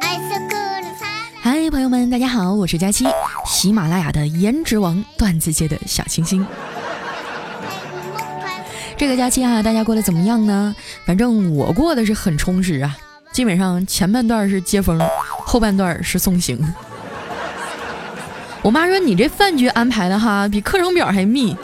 嗨，朋友们，大家好，我是佳期，喜马拉雅的颜值王，段子界的小清新。这个假期啊，大家过得怎么样呢？反正我过的是很充实啊，基本上前半段是接风，后半段是送行。我妈说你这饭局安排的哈，比课程表还密。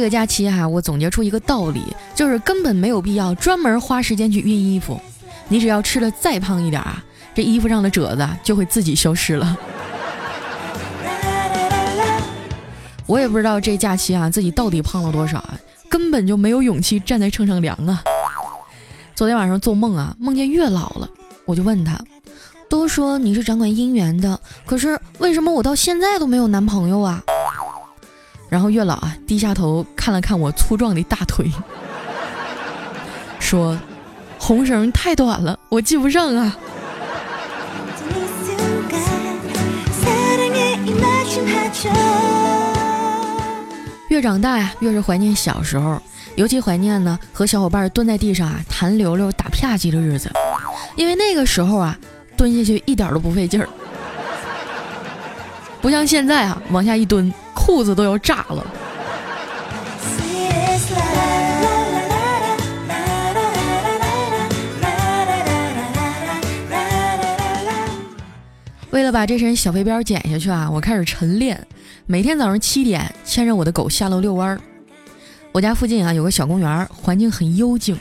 这个假期哈，我总结出一个道理，就是根本没有必要专门花时间去熨衣服。你只要吃的再胖一点啊，这衣服上的褶子就会自己消失了。我也不知道这假期啊自己到底胖了多少啊，根本就没有勇气站在秤上量啊。昨天晚上做梦啊，梦见月老了，我就问他，都说你是掌管姻缘的，可是为什么我到现在都没有男朋友啊？然后月老啊低下头看了看我粗壮的大腿，说：“红绳太短了，我系不上啊。”越长大呀，越是怀念小时候，尤其怀念呢和小伙伴蹲在地上啊弹溜溜打啪叽的日子，因为那个时候啊蹲下去一点都不费劲儿，不像现在啊往下一蹲。裤子都要炸了。为了把这身小肥膘减下去啊，我开始晨练，每天早上七点牵着我的狗下楼遛弯儿。我家附近啊有个小公园，环境很幽静。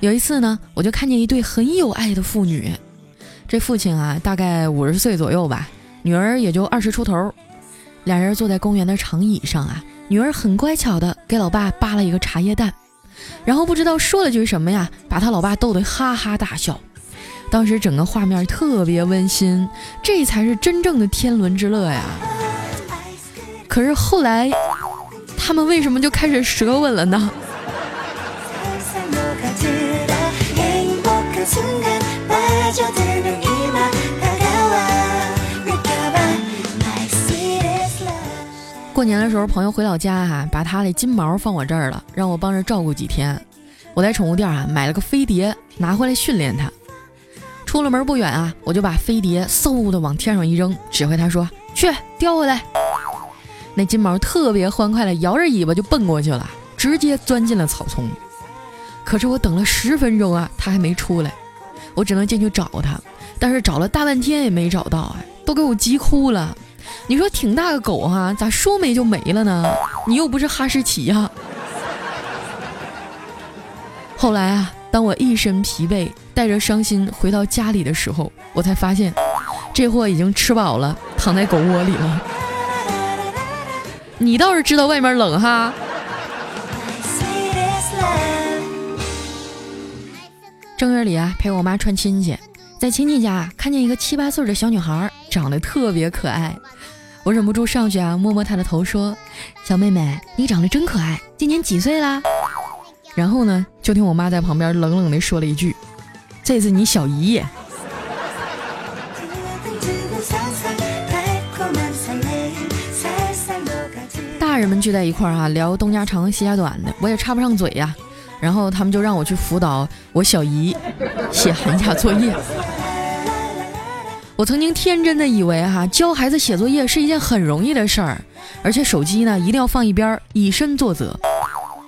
有一次呢，我就看见一对很有爱的父女，这父亲啊大概五十岁左右吧，女儿也就二十出头。俩人坐在公园的长椅上啊，女儿很乖巧的给老爸扒了一个茶叶蛋，然后不知道说了句什么呀，把他老爸逗得哈哈大笑。当时整个画面特别温馨，这才是真正的天伦之乐呀。可是后来，他们为什么就开始舌吻了呢？过年的时候，朋友回老家哈，把他的金毛放我这儿了，让我帮着照顾几天。我在宠物店啊买了个飞碟，拿回来训练它。出了门不远啊，我就把飞碟嗖的往天上一扔，指挥他说：“去叼回来。”那金毛特别欢快的摇着尾巴就奔过去了，直接钻进了草丛。可是我等了十分钟啊，它还没出来，我只能进去找它，但是找了大半天也没找到，哎，都给我急哭了。你说挺大个狗哈，咋说没就没了呢？你又不是哈士奇呀。后来啊，当我一身疲惫，带着伤心回到家里的时候，我才发现，这货已经吃饱了，躺在狗窝里了。你倒是知道外面冷哈。正月里啊，陪我妈串亲戚，在亲戚家看见一个七八岁的小女孩，长得特别可爱。我忍不住上去啊，摸摸她的头，说：“小妹妹，你长得真可爱，今年几岁啦？”然后呢，就听我妈在旁边冷冷地说了一句：“这是你小姨。”大人们聚在一块儿哈，聊东家长西家短的，我也插不上嘴呀。然后他们就让我去辅导我小姨写寒假作业。我曾经天真的以为哈教孩子写作业是一件很容易的事儿，而且手机呢一定要放一边，以身作则。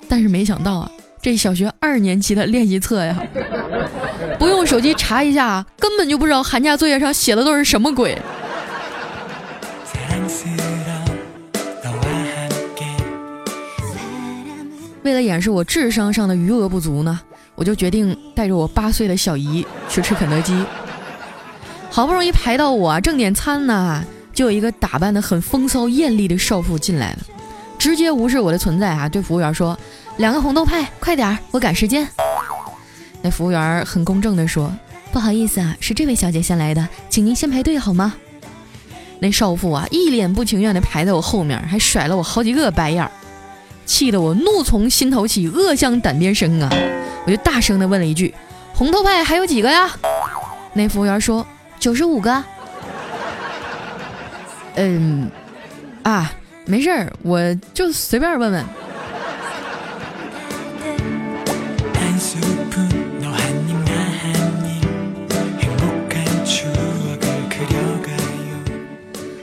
但是没想到啊，这小学二年级的练习册呀，不用手机查一下，根本就不知道寒假作业上写的都是什么鬼。为了掩饰我智商上的余额不足呢，我就决定带着我八岁的小姨去吃肯德基。好不容易排到我正点餐呢，就有一个打扮的很风骚艳丽的少妇进来了，直接无视我的存在啊，对服务员说：“两个红豆派，快点儿，我赶时间。”那服务员很公正的说：“不好意思啊，是这位小姐先来的，请您先排队好吗？”那少妇啊，一脸不情愿的排在我后面，还甩了我好几个白眼儿，气得我怒从心头起，恶向胆边生啊！我就大声的问了一句：“红豆派还有几个呀？”那服务员说。九十五个，嗯，啊，没事儿，我就随便问问。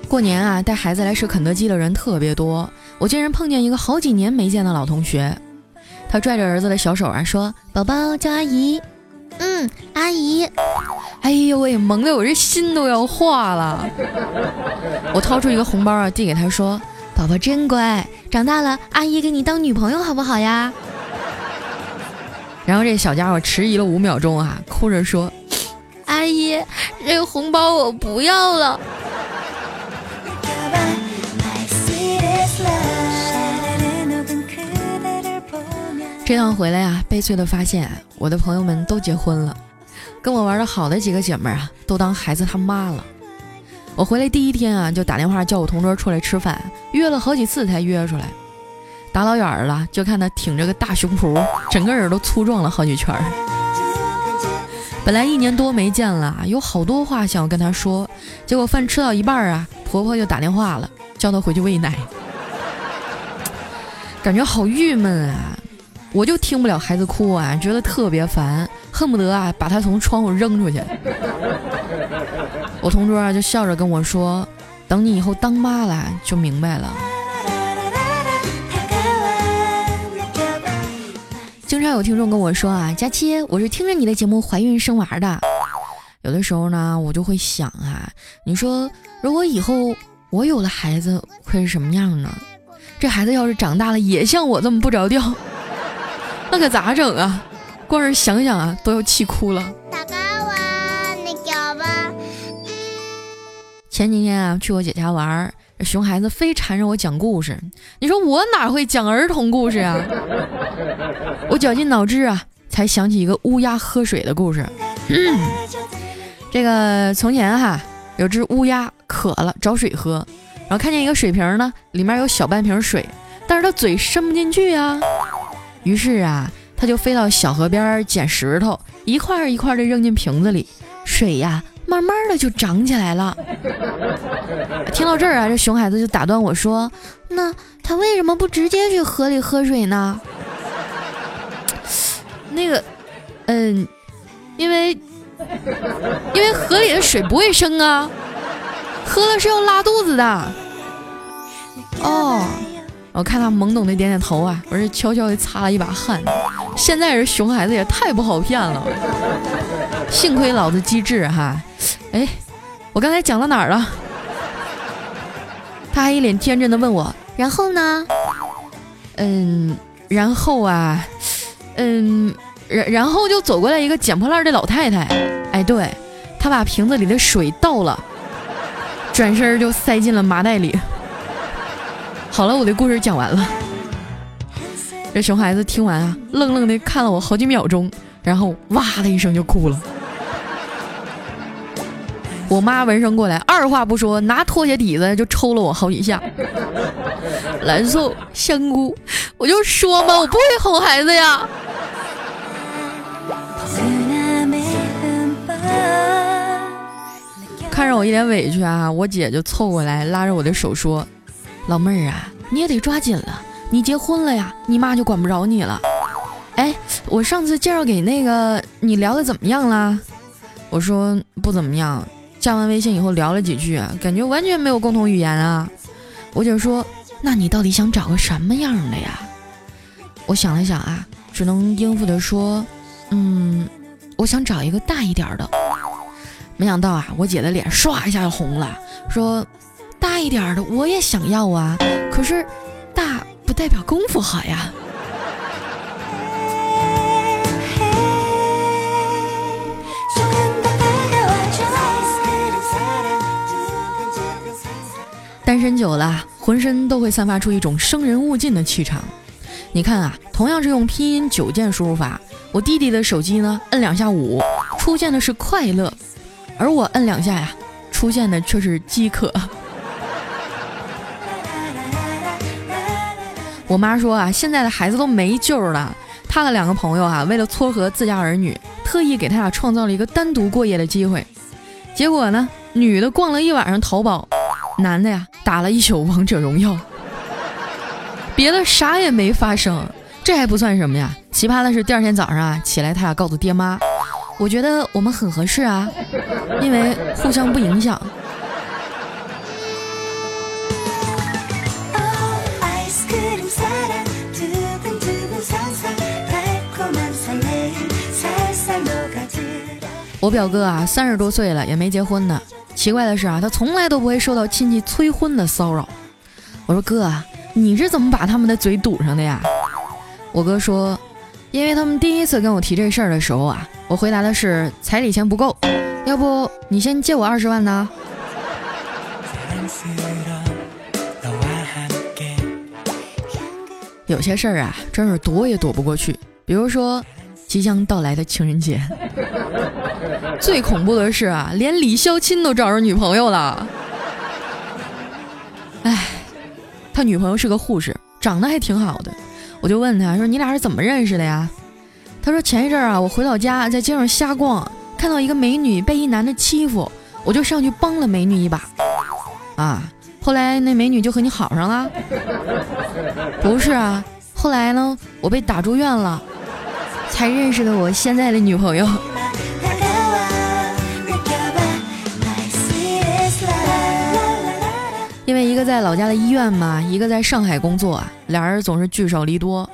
过年啊，带孩子来吃肯德基的人特别多。我竟然碰见一个好几年没见的老同学，他拽着儿子的小手啊，说：“宝宝叫阿姨。”“嗯，阿姨。”哎呦喂，萌的我这心都要化了。我掏出一个红包啊，递给他说：“宝宝真乖，长大了阿姨给你当女朋友好不好呀？”然后这小家伙迟疑了五秒钟啊，哭着说：“阿姨，这个红包我不要了。”这趟回来呀，悲催的发现，我的朋友们都结婚了，跟我玩的好的几个姐妹啊，都当孩子他妈了。我回来第一天啊，就打电话叫我同桌出来吃饭，约了好几次才约出来。打老远了，就看他挺着个大胸脯，整个人都粗壮了好几圈。本来一年多没见了，有好多话想要跟他说，结果饭吃到一半啊，婆婆就打电话了，叫他回去喂奶，感觉好郁闷啊。我就听不了孩子哭啊，觉得特别烦，恨不得啊把他从窗户扔出去。我同桌啊就笑着跟我说：“等你以后当妈了就明白了。”经常有听众跟我说啊：“佳期，我是听着你的节目怀孕生娃的。”有的时候呢，我就会想啊，你说如果以后我有了孩子会是什么样呢？这孩子要是长大了也像我这么不着调。那可咋整啊？光是想想啊，都要气哭了。前几天啊，去我姐家玩，熊孩子非缠着我讲故事。你说我哪会讲儿童故事啊？我绞尽脑汁啊，才想起一个乌鸦喝水的故事。这个从前哈，有只乌鸦渴了，找水喝，然后看见一个水瓶呢，里面有小半瓶水，但是它嘴伸不进去呀。于是啊，他就飞到小河边捡石头，一块一块的扔进瓶子里，水呀，慢慢的就涨起来了。听到这儿啊，这熊孩子就打断我说：“那他为什么不直接去河里喝水呢？” 那个，嗯，因为因为河里的水不卫生啊，喝了是要拉肚子的。哦。我看他懵懂的点点头啊，我是悄悄的擦了一把汗。现在这熊孩子也太不好骗了，幸亏老子机智哈。哎，我刚才讲到哪儿了？他还一脸天真的问我，然后呢？嗯，然后啊，嗯，然然后就走过来一个捡破烂的老太太。哎，对，她把瓶子里的水倒了，转身就塞进了麻袋里。好了，我的故事讲完了。这熊孩子听完啊，愣愣的看了我好几秒钟，然后哇的一声就哭了。我妈闻声过来，二话不说，拿拖鞋底子就抽了我好几下。蓝瘦香菇，我就说嘛，我不会哄孩子呀。看着我一脸委屈啊，我姐就凑过来拉着我的手说。老妹儿啊，你也得抓紧了。你结婚了呀，你妈就管不着你了。哎，我上次介绍给那个你聊的怎么样了？我说不怎么样。加完微信以后聊了几句，感觉完全没有共同语言啊。我姐说，那你到底想找个什么样的呀？我想了想啊，只能应付的说，嗯，我想找一个大一点的。没想到啊，我姐的脸唰一下就红了，说。大一点的我也想要啊，可是大不代表功夫好呀。单身久了，浑身都会散发出一种生人勿近的气场。你看啊，同样是用拼音九键输入法，我弟弟的手机呢，摁两下五，出现的是快乐，而我摁两下呀，出现的却是饥渴。我妈说啊，现在的孩子都没救了。她的两个朋友啊，为了撮合自家儿女，特意给他俩创造了一个单独过夜的机会。结果呢，女的逛了一晚上淘宝，男的呀打了一宿王者荣耀，别的啥也没发生。这还不算什么呀，奇葩的是第二天早上啊起来，他俩告诉爹妈，我觉得我们很合适啊，因为互相不影响。我表哥啊，三十多岁了也没结婚呢。奇怪的是啊，他从来都不会受到亲戚催婚的骚扰。我说哥，你是怎么把他们的嘴堵上的呀？我哥说，因为他们第一次跟我提这事儿的时候啊，我回答的是彩礼钱不够，要不你先借我二十万呢？有些事儿啊，真是躲也躲不过去，比如说。即将到来的情人节，最恐怖的是啊，连李孝钦都找着女朋友了。哎，他女朋友是个护士，长得还挺好的。我就问他说：“你俩是怎么认识的呀？”他说：“前一阵啊，我回老家，在街上瞎逛，看到一个美女被一男的欺负，我就上去帮了美女一把。啊，后来那美女就和你好上了？不是啊，后来呢，我被打住院了。”才认识的我现在的女朋友，因为一个在老家的医院嘛，一个在上海工作啊，俩人总是聚少离多。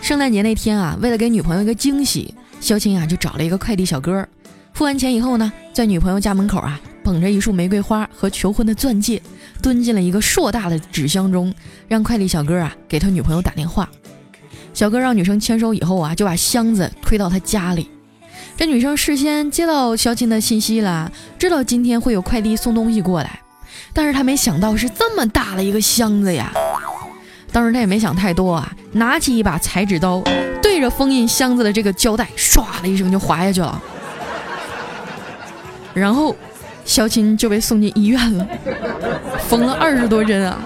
圣诞节那天啊，为了给女朋友一个惊喜，肖青啊就找了一个快递小哥，付完钱以后呢，在女朋友家门口啊，捧着一束玫瑰花和求婚的钻戒，蹲进了一个硕大的纸箱中，让快递小哥啊给他女朋友打电话。小哥让女生签收以后啊，就把箱子推到他家里。这女生事先接到肖钦的信息了，知道今天会有快递送东西过来，但是他没想到是这么大的一个箱子呀。当时他也没想太多啊，拿起一把裁纸刀，对着封印箱子的这个胶带，唰的一声就划下去了。然后，肖钦就被送进医院了，缝了二十多针啊。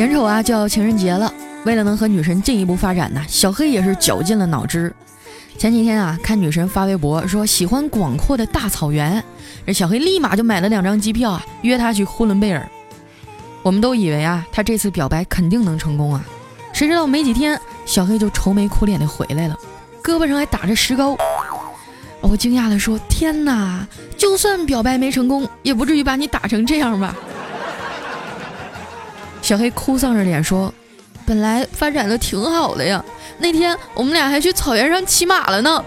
眼瞅啊就要情人节了，为了能和女神进一步发展呢，小黑也是绞尽了脑汁。前几天啊，看女神发微博说喜欢广阔的大草原，这小黑立马就买了两张机票啊，约她去呼伦贝尔。我们都以为啊，他这次表白肯定能成功啊，谁知道没几天，小黑就愁眉苦脸的回来了，胳膊上还打着石膏。我惊讶的说：“天哪，就算表白没成功，也不至于把你打成这样吧？”小黑哭丧着脸说：“本来发展的挺好的呀，那天我们俩还去草原上骑马了呢。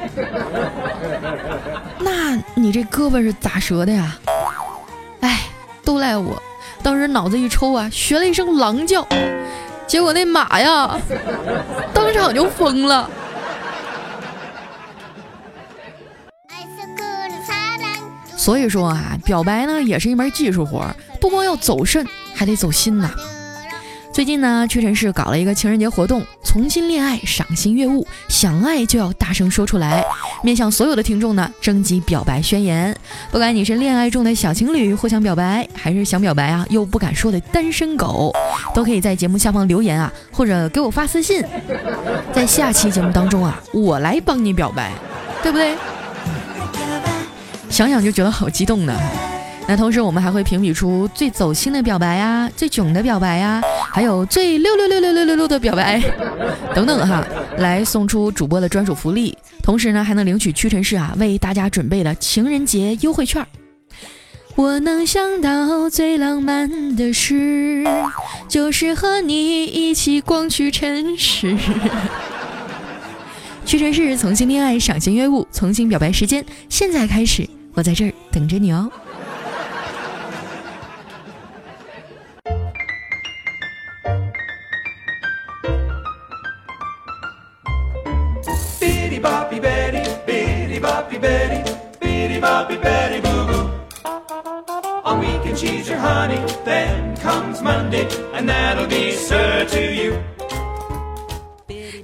那你这胳膊是咋折的呀？哎，都赖我，当时脑子一抽啊，学了一声狼叫，结果那马呀，当场就疯了。”所以说啊，表白呢也是一门技术活，不光要走肾，还得走心呐。最近呢，屈臣氏搞了一个情人节活动，重新恋爱，赏心悦目，想爱就要大声说出来，面向所有的听众呢征集表白宣言。不管你是恋爱中的小情侣互相表白，还是想表白啊又不敢说的单身狗，都可以在节目下方留言啊，或者给我发私信，在下期节目当中啊，我来帮你表白，对不对？想想就觉得好激动呢。那同时，我们还会评比出最走心的表白啊，最囧的表白呀，还有最六六六六六六六的表白 等等哈，来送出主播的专属福利。同时呢，还能领取屈臣氏啊为大家准备的情人节优惠券。我能想到最浪漫的事，就是和你一起逛屈臣氏。屈臣氏重新恋爱，赏心悦目，重新表白时间现在开始，我在这儿等着你哦。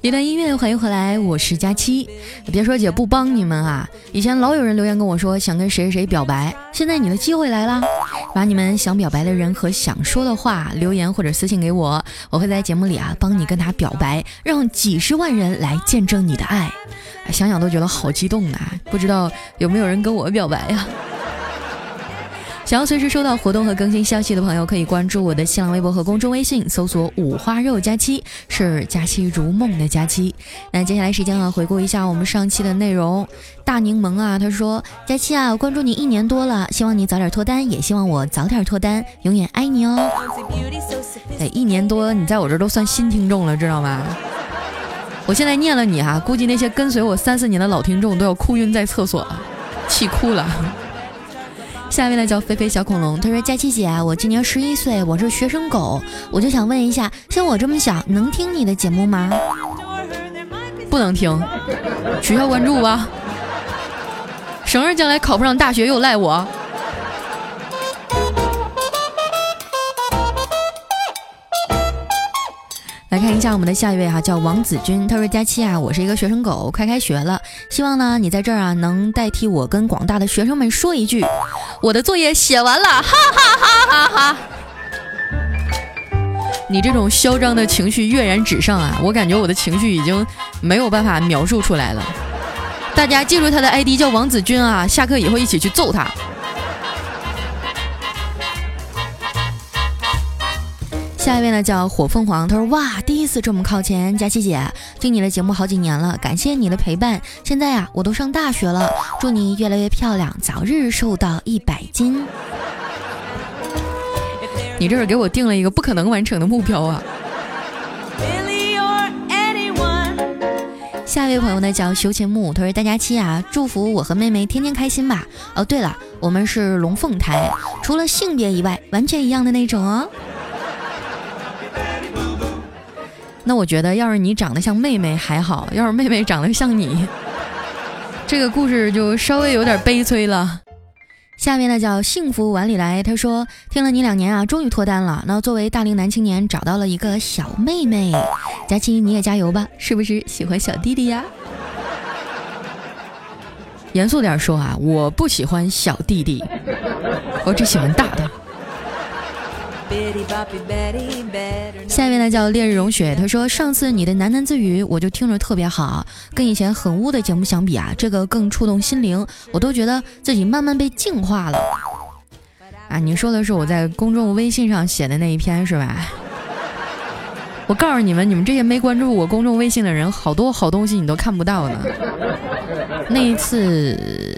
一段音乐，欢迎回来，我是佳期。别说姐不帮你们啊，以前老有人留言跟我说想跟谁谁表白，现在你的机会来了。把你们想表白的人和想说的话留言或者私信给我，我会在节目里啊帮你跟他表白，让几十万人来见证你的爱。想想都觉得好激动啊！不知道有没有人跟我表白呀？想要随时收到活动和更新消息的朋友，可以关注我的新浪微博和公众微信，搜索“五花肉佳期”，是佳期如梦的佳期。那接下来时间啊，回顾一下我们上期的内容。大柠檬啊，他说：“佳期啊，关注你一年多了，希望你早点脱单，也希望我早点脱单，永远爱你哦。”哎，一年多，你在我这都算新听众了，知道吗？我现在念了你哈，估计那些跟随我三四年的老听众都要哭晕在厕所了，气哭了。下一位呢叫菲菲小恐龙，他说：“佳琪姐，我今年十一岁，我是学生狗，我就想问一下，像我这么小，能听你的节目吗？不能听，取消关注吧。省着将来考不上大学又赖我。”看一下我们的下一位哈，叫王子君。他说：“佳期啊，我是一个学生狗，快开学了，希望呢你在这儿啊能代替我跟广大的学生们说一句，我的作业写完了，哈哈哈哈哈！你这种嚣张的情绪跃然纸上啊，我感觉我的情绪已经没有办法描述出来了。大家记住他的 ID 叫王子君啊，下课以后一起去揍他。”下一位呢叫火凤凰，他说哇，第一次这么靠前，佳琪姐，听你的节目好几年了，感谢你的陪伴。现在呀，我都上大学了，祝你越来越漂亮，早日瘦到一百斤。你这是给我定了一个不可能完成的目标啊！下一位朋友呢叫修琴木，他说大家期啊，祝福我和妹妹天天开心吧。哦，对了，我们是龙凤胎，除了性别以外，完全一样的那种哦。那我觉得，要是你长得像妹妹还好，要是妹妹长得像你，这个故事就稍微有点悲催了。下面呢叫幸福碗里来，他说听了你两年啊，终于脱单了。那作为大龄男青年，找到了一个小妹妹，佳琪你也加油吧，是不是喜欢小弟弟呀？严肃点说啊，我不喜欢小弟弟，我只喜欢大的。下面呢叫烈日融雪，他说上次你的喃喃自语我就听着特别好，跟以前很污的节目相比啊，这个更触动心灵，我都觉得自己慢慢被净化了。啊，你说的是我在公众微信上写的那一篇是吧？我告诉你们，你们这些没关注我公众微信的人，好多好东西你都看不到呢。那一次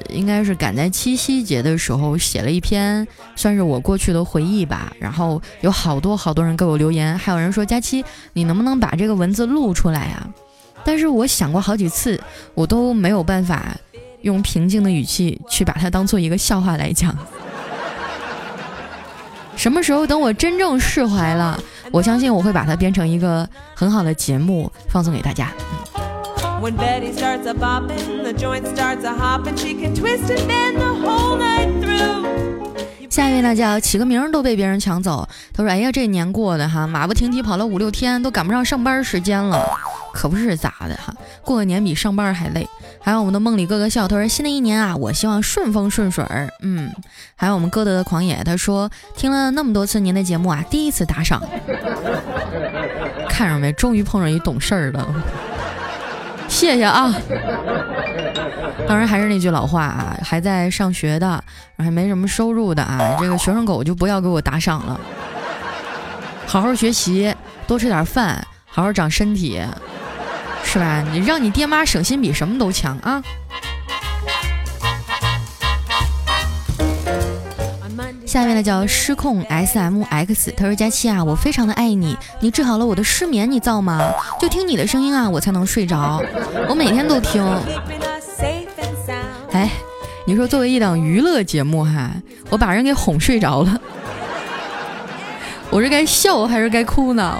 应该是赶在七夕节的时候写了一篇，算是我过去的回忆吧。然后有好多好多人给我留言，还有人说佳期，你能不能把这个文字录出来啊？但是我想过好几次，我都没有办法用平静的语气去把它当做一个笑话来讲。什么时候等我真正释怀了？我相信我会把它编成一个很好的节目，放送给大家。When betty starts a bopping the joint starts a hopping she can twist and bend the whole night through. 下一位呢叫起个名都被别人抢走。他说哎呀这年过的哈马不停蹄跑了五六天都赶不上上班时间了。可不是咋的哈过个年比上班还累。还有我们的梦里哥哥笑他说新的一年啊我希望顺风顺水嗯还有我们歌德的狂野他说听了那么多次您的节目啊第一次打赏。看着没？终于碰上一懂事儿的谢谢啊！当然还是那句老话啊，还在上学的，还没什么收入的啊，这个学生狗就不要给我打赏了，好好学习，多吃点饭，好好长身体。”是吧？你让你爹妈省心比什么都强啊！下面呢叫失控 S M X，他说佳期啊，我非常的爱你，你治好了我的失眠，你造吗？就听你的声音啊，我才能睡着，我每天都听。哎，你说作为一档娱乐节目哈，我把人给哄睡着了，我是该笑还是该哭呢？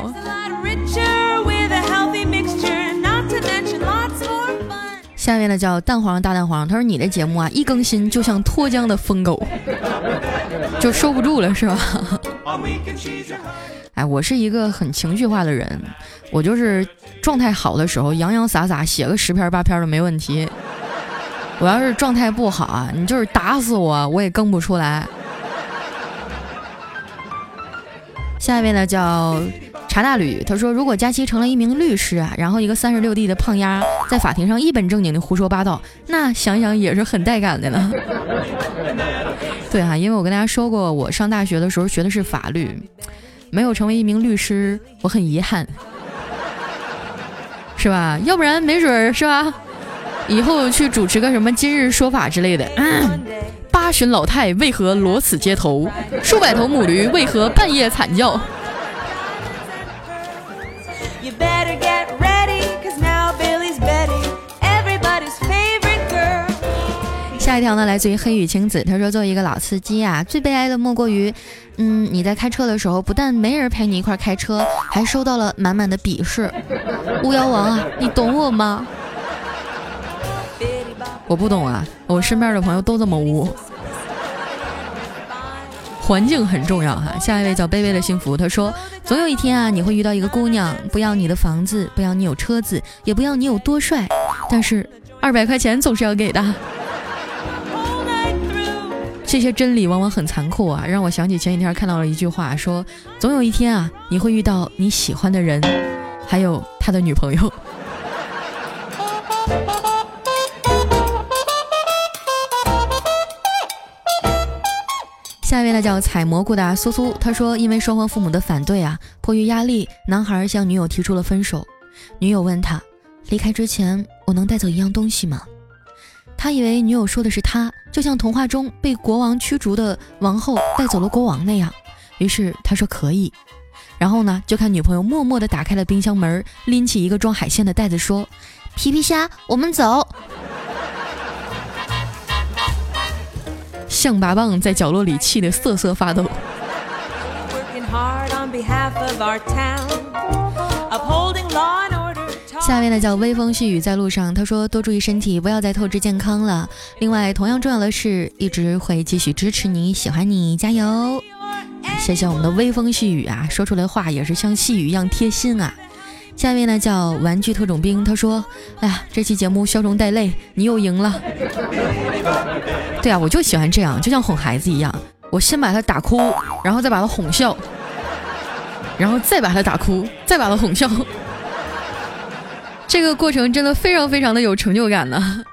下面呢叫蛋黄大蛋黄，他说你的节目啊一更新就像脱缰的疯狗，就收不住了是吧？哎，我是一个很情绪化的人，我就是状态好的时候洋洋洒洒写个十篇八篇的没问题，我要是状态不好啊，你就是打死我我也更不出来。下一位呢叫查大吕，他说如果佳期成了一名律师啊，然后一个三十六 D 的胖丫在法庭上一本正经的胡说八道，那想想也是很带感的呢。对啊，因为我跟大家说过，我上大学的时候学的是法律，没有成为一名律师，我很遗憾，是吧？要不然没准儿是吧，以后去主持个什么今日说法之类的。八旬老太为何裸此街头？数百头母驴为何半夜惨叫？下一条呢，来自于黑羽青子，他说：“作为一个老司机啊，最悲哀的莫过于，嗯，你在开车的时候，不但没人陪你一块开车，还收到了满满的鄙视。巫妖王啊，你懂我吗？”我不懂啊，我身边的朋友都这么污。环境很重要哈。下一位叫卑微的幸福，他说：“总有一天啊，你会遇到一个姑娘，不要你的房子，不要你有车子，也不要你有多帅，但是二百块钱总是要给的。”这些真理往往很残酷啊，让我想起前几天看到了一句话，说：“总有一天啊，你会遇到你喜欢的人，还有他的女朋友。”下一位呢叫采蘑菇的苏苏，他说因为双方父母的反对啊，迫于压力，男孩向女友提出了分手。女友问他，离开之前我能带走一样东西吗？他以为女友说的是他，就像童话中被国王驱逐的王后带走了国王那样。于是他说可以。然后呢，就看女朋友默默地打开了冰箱门，拎起一个装海鲜的袋子说：“皮皮虾，我们走。”象拔蚌在角落里气得瑟瑟发抖。下面呢叫微风细雨在路上，他说多注意身体，不要再透支健康了。另外，同样重要的是，一直会继续支持你，喜欢你，加油！谢谢我们的微风细雨啊，说出来的话也是像细雨一样贴心啊。下一位呢叫玩具特种兵，他说：“哎呀，这期节目笑中带泪，你又赢了。”对啊，我就喜欢这样，就像哄孩子一样，我先把他打哭，然后再把他哄笑，然后再把他打哭，再把他哄笑，这个过程真的非常非常的有成就感呢。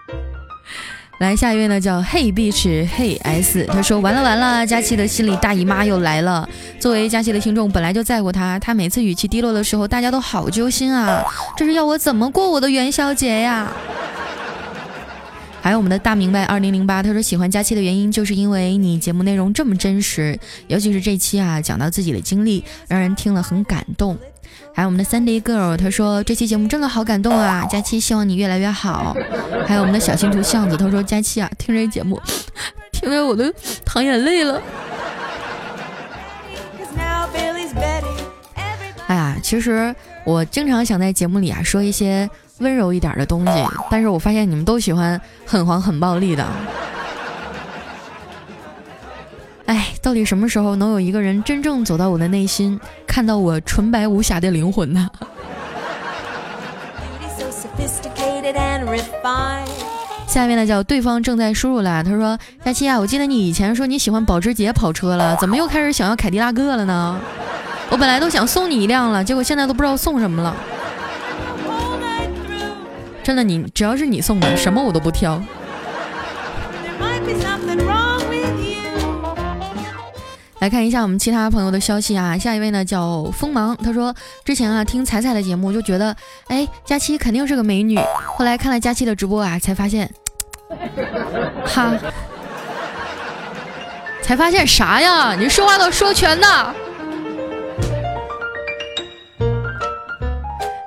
来，下一位呢，叫 Hey Beach Hey S，他说完了完了，佳期的心里大姨妈又来了。作为佳期的听众，本来就在乎他，他每次语气低落的时候，大家都好揪心啊，这是要我怎么过我的元宵节呀？还有我们的大明白二零零八，他说喜欢佳期的原因就是因为你节目内容这么真实，尤其是这期啊，讲到自己的经历，让人听了很感动。还有我们的 Sandy Girl，他说这期节目真的好感动啊！佳期希望你越来越好。还有我们的小新图巷子，他说佳期啊，听这节目，听得我都淌眼泪了。哎呀，其实我经常想在节目里啊说一些温柔一点的东西，但是我发现你们都喜欢很黄很暴力的。哎，到底什么时候能有一个人真正走到我的内心，看到我纯白无瑕的灵魂呢？下面呢叫对方正在输入了，他说：佳期啊，我记得你以前说你喜欢保时捷跑车了，怎么又开始想要凯迪拉克了呢？我本来都想送你一辆了，结果现在都不知道送什么了。真的，你只要是你送的，什么我都不挑。来看一下我们其他朋友的消息啊，下一位呢叫锋芒，他说之前啊听彩彩的节目就觉得，哎，佳期肯定是个美女，后来看了佳期的直播啊，才发现，哈，才发现啥呀？你说话都说全呢。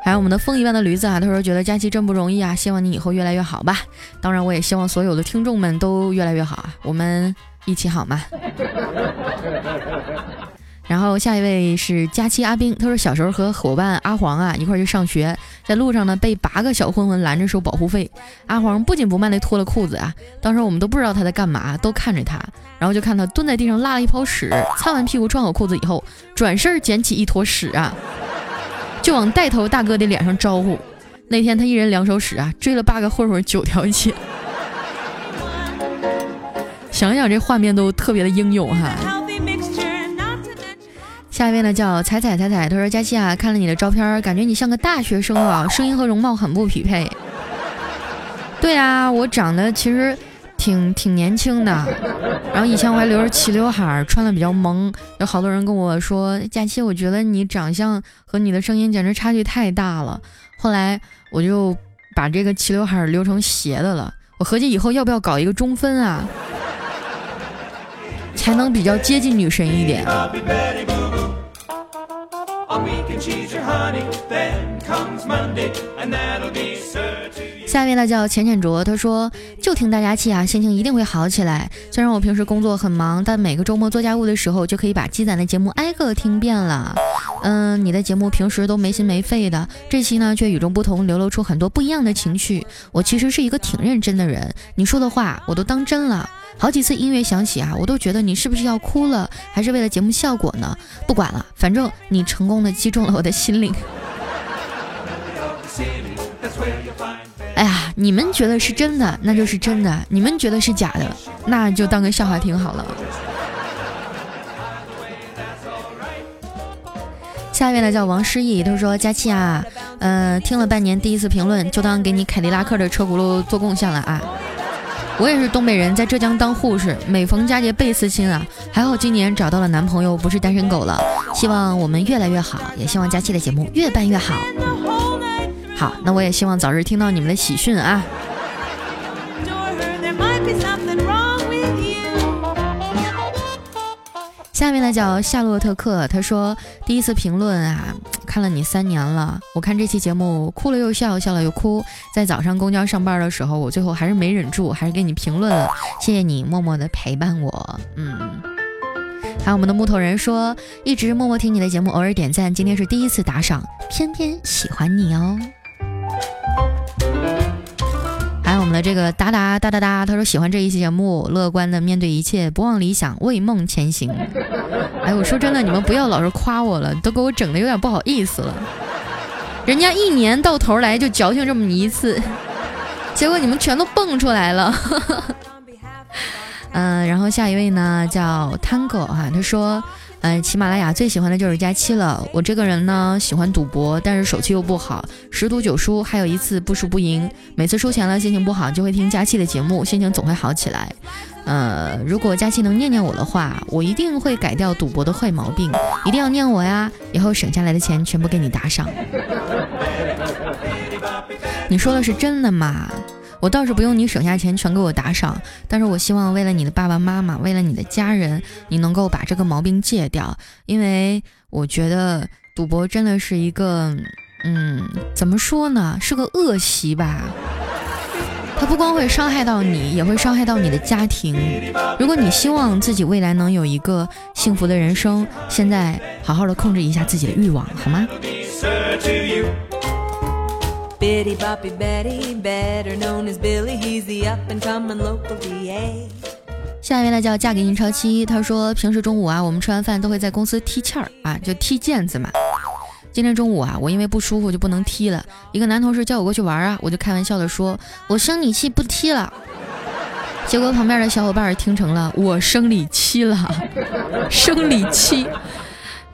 还有我们的风一般的驴子啊，他说觉得佳期真不容易啊，希望你以后越来越好吧。当然，我也希望所有的听众们都越来越好啊，我们。一起好吗？然后下一位是佳期阿兵，他说小时候和伙伴阿黄啊一块去上学，在路上呢被八个小混混拦着收保护费，阿黄不紧不慢的脱了裤子啊，当时我们都不知道他在干嘛，都看着他，然后就看他蹲在地上拉了一泡屎，擦完屁股穿好裤子以后，转身捡起一坨屎啊，就往带头大哥的脸上招呼。那天他一人两手屎啊，追了八个混混九条街。想想这画面都特别的英勇哈。下一位呢叫彩彩彩彩，他说佳期啊，看了你的照片，感觉你像个大学生啊，声音和容貌很不匹配。对啊，我长得其实挺挺年轻的，然后以前我还留着齐刘海，穿的比较萌，有好多人跟我说佳期，我觉得你长相和你的声音简直差距太大了。后来我就把这个齐刘海留成斜的了，我合计以后要不要搞一个中分啊？才能比较接近女神一点。下面呢叫浅浅卓，他说就听大家气啊，心情一定会好起来。虽然我平时工作很忙，但每个周末做家务的时候，就可以把积攒的节目挨个听遍了。嗯，你的节目平时都没心没肺的，这期呢却与众不同，流露出很多不一样的情绪。我其实是一个挺认真的人，你说的话我都当真了。好几次音乐响起啊，我都觉得你是不是要哭了，还是为了节目效果呢？不管了，反正你成功的击中了我的心灵。你们觉得是真的，那就是真的；你们觉得是假的，那就当个笑话听好了。下一位呢叫王诗意，他说：“佳期啊，呃，听了半年，第一次评论，就当给你凯迪拉克的车轱辘做贡献了啊。我也是东北人，在浙江当护士，每逢佳节倍思亲啊。还好今年找到了男朋友，不是单身狗了。希望我们越来越好，也希望佳期的节目越办越好。”好，那我也希望早日听到你们的喜讯啊！下面呢叫夏洛特克，他说第一次评论啊，看了你三年了，我看这期节目哭了又笑，笑了又哭，在早上公交上班的时候，我最后还是没忍住，还是给你评论了，谢谢你默默的陪伴我，嗯。还有我们的木头人说，一直默默听你的节目，偶尔点赞，今天是第一次打赏，偏偏喜欢你哦。这个哒哒哒哒哒，他说喜欢这一期节目，乐观的面对一切，不忘理想，为梦前行。哎，我说真的，你们不要老是夸我了，都给我整的有点不好意思了。人家一年到头来就矫情这么一次，结果你们全都蹦出来了。嗯，然后下一位呢叫 Tango 哈，他说。嗯，喜马拉雅最喜欢的就是佳期了。我这个人呢，喜欢赌博，但是手气又不好，十赌九输，还有一次不输不赢。每次输钱了，心情不好，就会听佳期的节目，心情总会好起来。呃，如果佳期能念念我的话，我一定会改掉赌博的坏毛病。一定要念我呀，以后省下来的钱全部给你打赏。你说的是真的吗？我倒是不用你省下钱全给我打赏，但是我希望为了你的爸爸妈妈，为了你的家人，你能够把这个毛病戒掉，因为我觉得赌博真的是一个，嗯，怎么说呢，是个恶习吧。它不光会伤害到你，也会伤害到你的家庭。如果你希望自己未来能有一个幸福的人生，现在好好的控制一下自己的欲望，好吗？下一位呢叫嫁给印钞期，他说平时中午啊，我们吃完饭都会在公司踢毽儿啊，就踢毽子嘛。今天中午啊，我因为不舒服就不能踢了。一个男同事叫我过去玩啊，我就开玩笑的说，我生理期不踢了。结果旁边的小伙伴听成了我生理期了，生理期。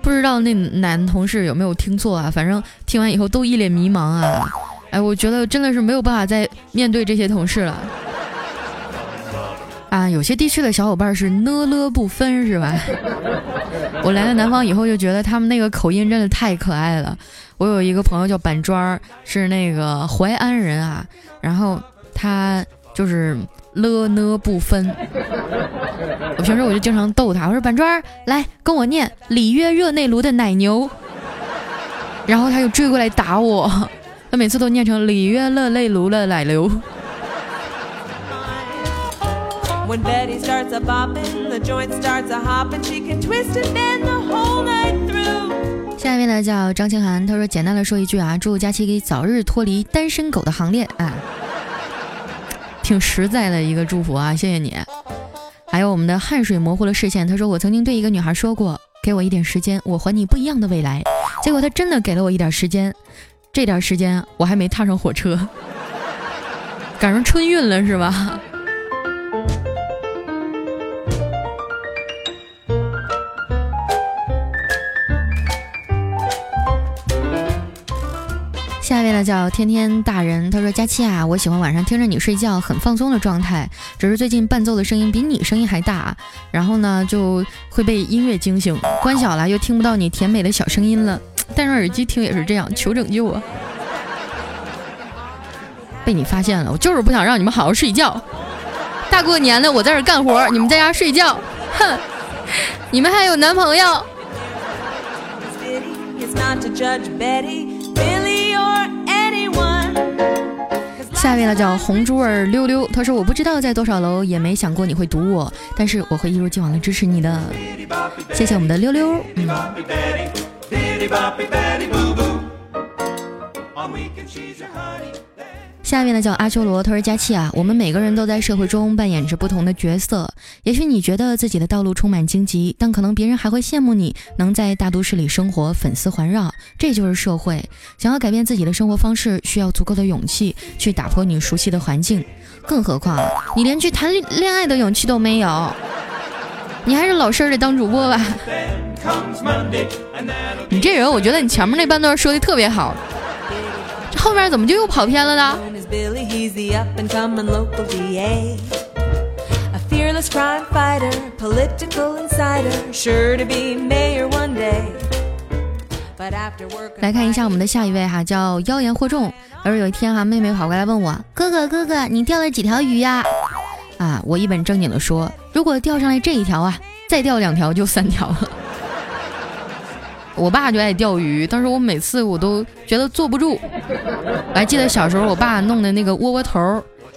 不知道那男同事有没有听错啊？反正听完以后都一脸迷茫啊。哎，我觉得真的是没有办法再面对这些同事了。啊，有些地区的小伙伴是呢了不分，是吧？我来了南方以后就觉得他们那个口音真的太可爱了。我有一个朋友叫板砖儿，是那个淮安人啊，然后他就是了呢不分。我平时我就经常逗他，我说板砖儿来跟我念里约热内卢的奶牛，然后他就追过来打我。他每次都念成里约热泪卢了奶流。下一位呢叫张清涵，他说简单的说一句啊，祝佳期给早日脱离单身狗的行列啊，挺实在的一个祝福啊，谢谢你。还有我们的汗水模糊了视线，他说我曾经对一个女孩说过，给我一点时间，我还你不一样的未来。结果他真的给了我一点时间。这点时间我还没踏上火车，赶上春运了是吧？下一位呢叫天天大人，他说：“佳期啊，我喜欢晚上听着你睡觉，很放松的状态。只是最近伴奏的声音比你声音还大，然后呢就会被音乐惊醒，关小了又听不到你甜美的小声音了。”戴上耳机听也是这样，求拯救啊！被你发现了，我就是不想让你们好好睡觉。大过年的我在这干活，你们在家睡觉，哼！你们还有男朋友？下一位呢叫红珠儿溜溜，他说我不知道在多少楼，也没想过你会堵我，但是我会一如既往的支持你的。谢谢我们的溜溜。嗯。下面呢叫阿修罗，他说佳期啊，我们每个人都在社会中扮演着不同的角色。也许你觉得自己的道路充满荆棘，但可能别人还会羡慕你能在大都市里生活，粉丝环绕。这就是社会。想要改变自己的生活方式，需要足够的勇气去打破你熟悉的环境。更何况你连去谈恋爱的勇气都没有，你还是老实的当主播吧。你这人，我觉得你前面那半段说的特别好，这后面怎么就又跑偏了呢？来看一下我们的下一位哈，叫妖言惑众。而有一天哈，妹妹跑过来问我：“哥哥哥哥，你钓了几条鱼呀？”啊，啊我一本正经的说：“如果钓上来这一条啊，再钓两条就三条了。”我爸就爱钓鱼，但是我每次我都觉得坐不住。我还记得小时候我爸弄的那个窝窝头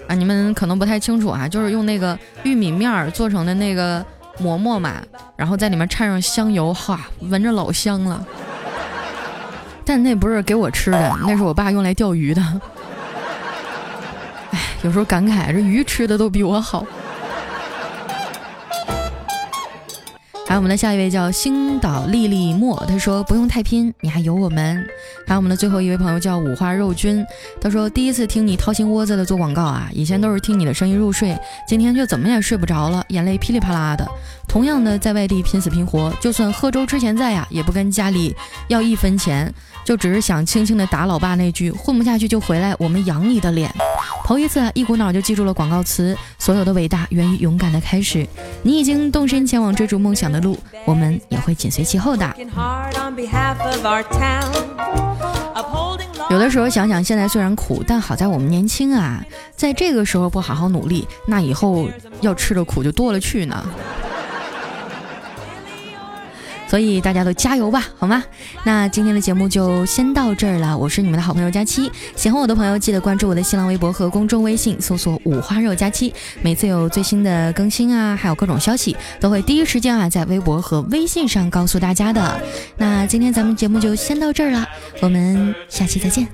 啊，你们可能不太清楚啊，就是用那个玉米面做成的那个馍馍嘛，然后在里面掺上香油，哈，闻着老香了。但那不是给我吃的，那是我爸用来钓鱼的。哎，有时候感慨，这鱼吃的都比我好。还有我们的下一位叫星岛丽丽墨，他说不用太拼，你还有我们。还有我们的最后一位朋友叫五花肉君，他说第一次听你掏心窝子的做广告啊，以前都是听你的声音入睡，今天却怎么也睡不着了，眼泪噼里啪啦的。同样的在外地拼死拼活，就算喝粥吃咸菜呀，也不跟家里要一分钱，就只是想轻轻的打老爸那句混不下去就回来，我们养你的脸。头一次啊一股脑就记住了广告词，所有的伟大源于勇敢的开始。你已经动身前往追逐梦想的的路，我们也会紧随其后的。有的时候想想，现在虽然苦，但好在我们年轻啊，在这个时候不好好努力，那以后要吃的苦就多了去呢。所以大家都加油吧，好吗？那今天的节目就先到这儿了。我是你们的好朋友佳期，喜欢我的朋友记得关注我的新浪微博和公众微信，搜索五花肉佳期。每次有最新的更新啊，还有各种消息，都会第一时间啊在微博和微信上告诉大家的。那今天咱们节目就先到这儿了，我们下期再见。